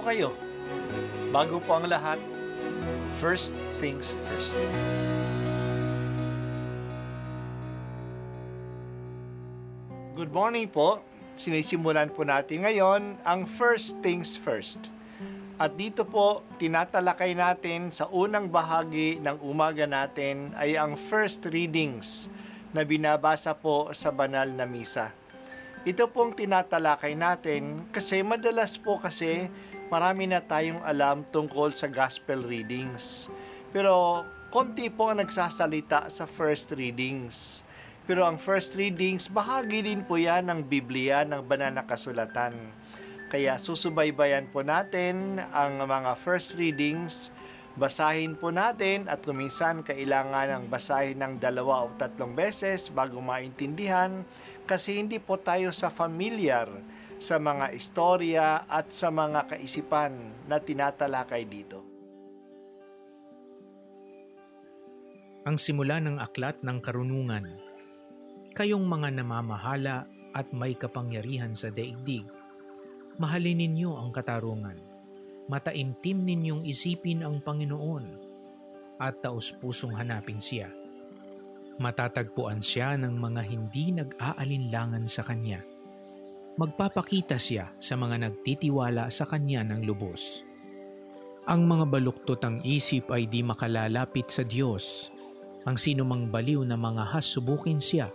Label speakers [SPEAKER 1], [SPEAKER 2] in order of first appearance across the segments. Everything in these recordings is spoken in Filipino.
[SPEAKER 1] po kayo. Bago po ang lahat, first things first. Good morning po. Sinisimulan po natin ngayon ang first things first. At dito po, tinatalakay natin sa unang bahagi ng umaga natin ay ang first readings na binabasa po sa banal na misa. Ito pong tinatalakay natin kasi madalas po kasi marami na tayong alam tungkol sa gospel readings. Pero konti po ang nagsasalita sa first readings. Pero ang first readings, bahagi din po yan ng Biblia, ng banal na kasulatan. Kaya susubaybayan po natin ang mga first readings, basahin po natin at kuminsan kailangan ng basahin ng dalawa o tatlong beses bago maintindihan kasi hindi po tayo sa familiar sa mga istorya at sa mga kaisipan na tinatalakay dito.
[SPEAKER 2] Ang simula ng aklat ng karunungan. Kayong mga namamahala at may kapangyarihan sa daigdig, mahalin ninyo ang katarungan. Mataimtim ninyong isipin ang Panginoon at taus-pusong hanapin siya. Matatagpuan siya ng mga hindi nag-aalinlangan sa Kanya. Magpapakita siya sa mga nagtitiwala sa Kanya ng lubos. Ang mga baluktot ang isip ay di makalalapit sa Diyos. Ang sinumang baliw na mga hasubukin siya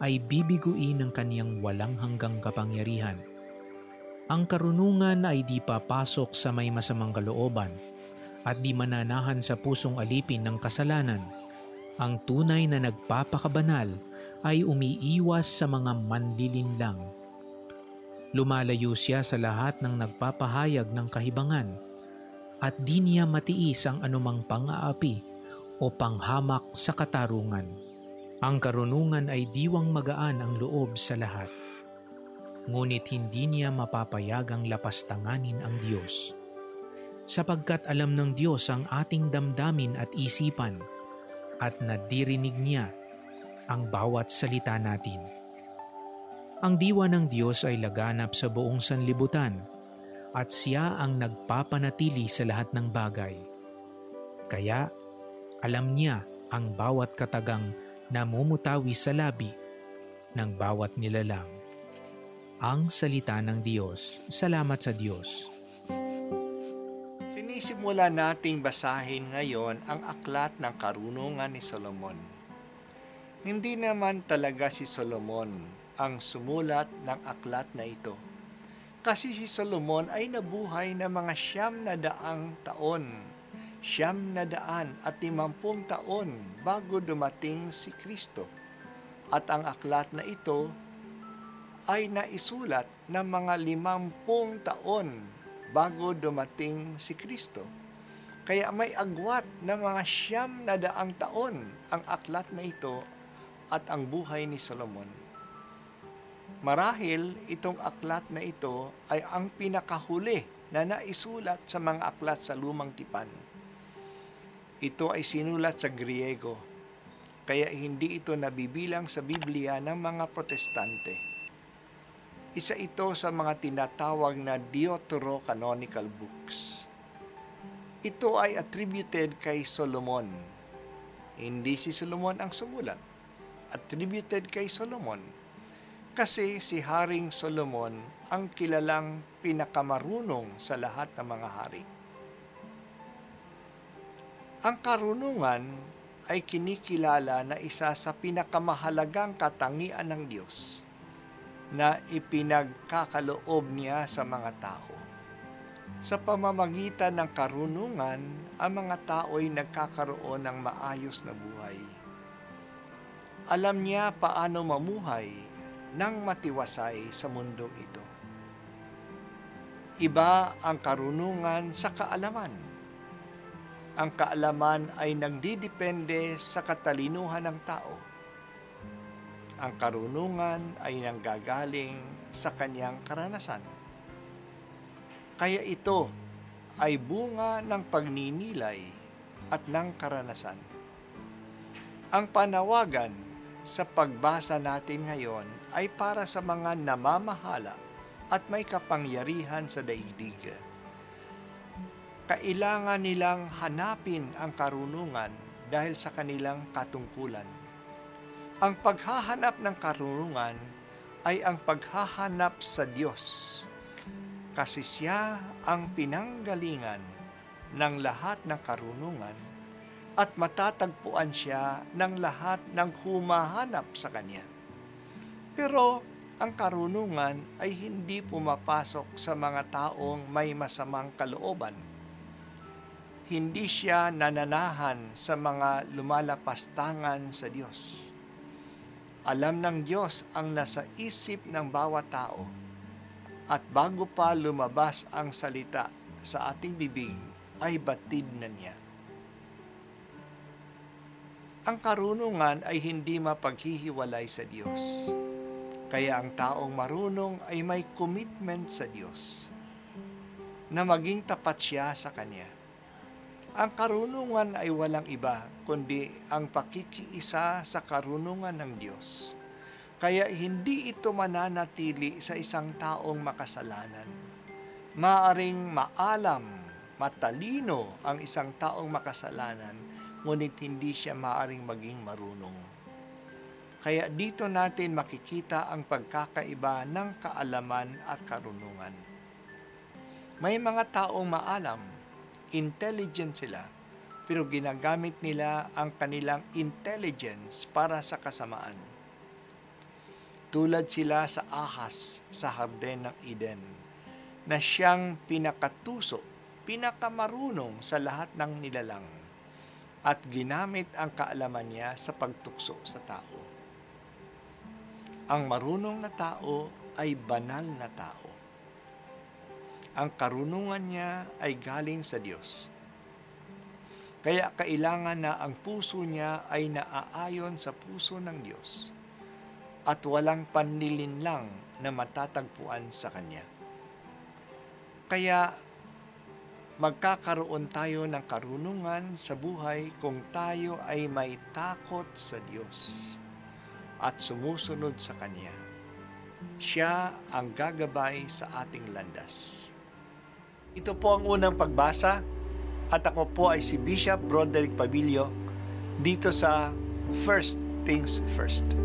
[SPEAKER 2] ay bibiguin ng kaniyang walang hanggang kapangyarihan. Ang karunungan ay di papasok sa may masamang kalooban at di mananahan sa pusong alipin ng kasalanan. Ang tunay na nagpapakabanal ay umiiwas sa mga manlilinlang. Lumalayo siya sa lahat ng nagpapahayag ng kahibangan at di niya matiis ang anumang pang-aapi o panghamak sa katarungan. Ang karunungan ay diwang magaan ang loob sa lahat. Ngunit hindi niya mapapayagang lapastanganin ang Diyos. Sapagkat alam ng Diyos ang ating damdamin at isipan at nadirinig niya ang bawat salita natin. Ang diwa ng Diyos ay laganap sa buong sanlibutan at siya ang nagpapanatili sa lahat ng bagay. Kaya alam niya ang bawat katagang namumutawi sa labi ng bawat nilalang. Ang salita ng Diyos. Salamat sa Diyos.
[SPEAKER 1] Sinisimula nating basahin ngayon ang aklat ng karunungan ni Solomon. Hindi naman talaga si Solomon ang sumulat ng aklat na ito. Kasi si Solomon ay nabuhay na mga siyam na daang taon siyam na daan at limampung taon bago dumating si Kristo. At ang aklat na ito ay naisulat ng mga limampung taon bago dumating si Kristo. Kaya may agwat na mga siyam na daang taon ang aklat na ito at ang buhay ni Solomon. Marahil itong aklat na ito ay ang pinakahuli na naisulat sa mga aklat sa lumang tipan ito ay sinulat sa Griego, kaya hindi ito nabibilang sa Biblia ng mga protestante. Isa ito sa mga tinatawag na Deuterocanonical books. Ito ay attributed kay Solomon. Hindi si Solomon ang sumulat. Attributed kay Solomon. Kasi si Haring Solomon ang kilalang pinakamarunong sa lahat ng mga hari. Ang karunungan ay kinikilala na isa sa pinakamahalagang katangian ng Diyos na ipinagkakaloob niya sa mga tao. Sa pamamagitan ng karunungan, ang mga tao ay nagkakaroon ng maayos na buhay. Alam niya paano mamuhay nang matiwasay sa mundong ito. Iba ang karunungan sa kaalaman ang kaalaman ay nagdidepende sa katalinuhan ng tao. Ang karunungan ay nanggagaling sa kanyang karanasan. Kaya ito ay bunga ng pagninilay at ng karanasan. Ang panawagan sa pagbasa natin ngayon ay para sa mga namamahala at may kapangyarihan sa daigdig kailangan nilang hanapin ang karunungan dahil sa kanilang katungkulan. Ang paghahanap ng karunungan ay ang paghahanap sa Diyos kasi siya ang pinanggalingan ng lahat ng karunungan at matatagpuan siya ng lahat ng humahanap sa Kanya. Pero ang karunungan ay hindi pumapasok sa mga taong may masamang kalooban. Hindi siya nananahan sa mga lumalapastangan sa Diyos. Alam ng Diyos ang nasa isip ng bawat tao at bago pa lumabas ang salita sa ating bibig, ay batid na niya. Ang karunungan ay hindi mapaghihiwalay sa Diyos. Kaya ang taong marunong ay may commitment sa Diyos na maging tapat siya sa Kanya. Ang karunungan ay walang iba kundi ang pakikiisa sa karunungan ng Diyos. Kaya hindi ito mananatili sa isang taong makasalanan. Maaring maalam, matalino ang isang taong makasalanan, ngunit hindi siya maaring maging marunong. Kaya dito natin makikita ang pagkakaiba ng kaalaman at karunungan. May mga taong maalam, intelligent sila, pero ginagamit nila ang kanilang intelligence para sa kasamaan. Tulad sila sa ahas sa Harden ng Eden, na siyang pinakatuso, pinakamarunong sa lahat ng nilalang, at ginamit ang kaalaman niya sa pagtukso sa tao. Ang marunong na tao ay banal na tao. Ang karunungan niya ay galing sa Diyos. Kaya kailangan na ang puso niya ay naaayon sa puso ng Diyos at walang panlilinlang na matatagpuan sa Kanya. Kaya magkakaroon tayo ng karunungan sa buhay kung tayo ay may takot sa Diyos at sumusunod sa Kanya. Siya ang gagabay sa ating landas. Ito po ang unang pagbasa at ako po ay si Bishop Broderick Pabilio dito sa First Things First.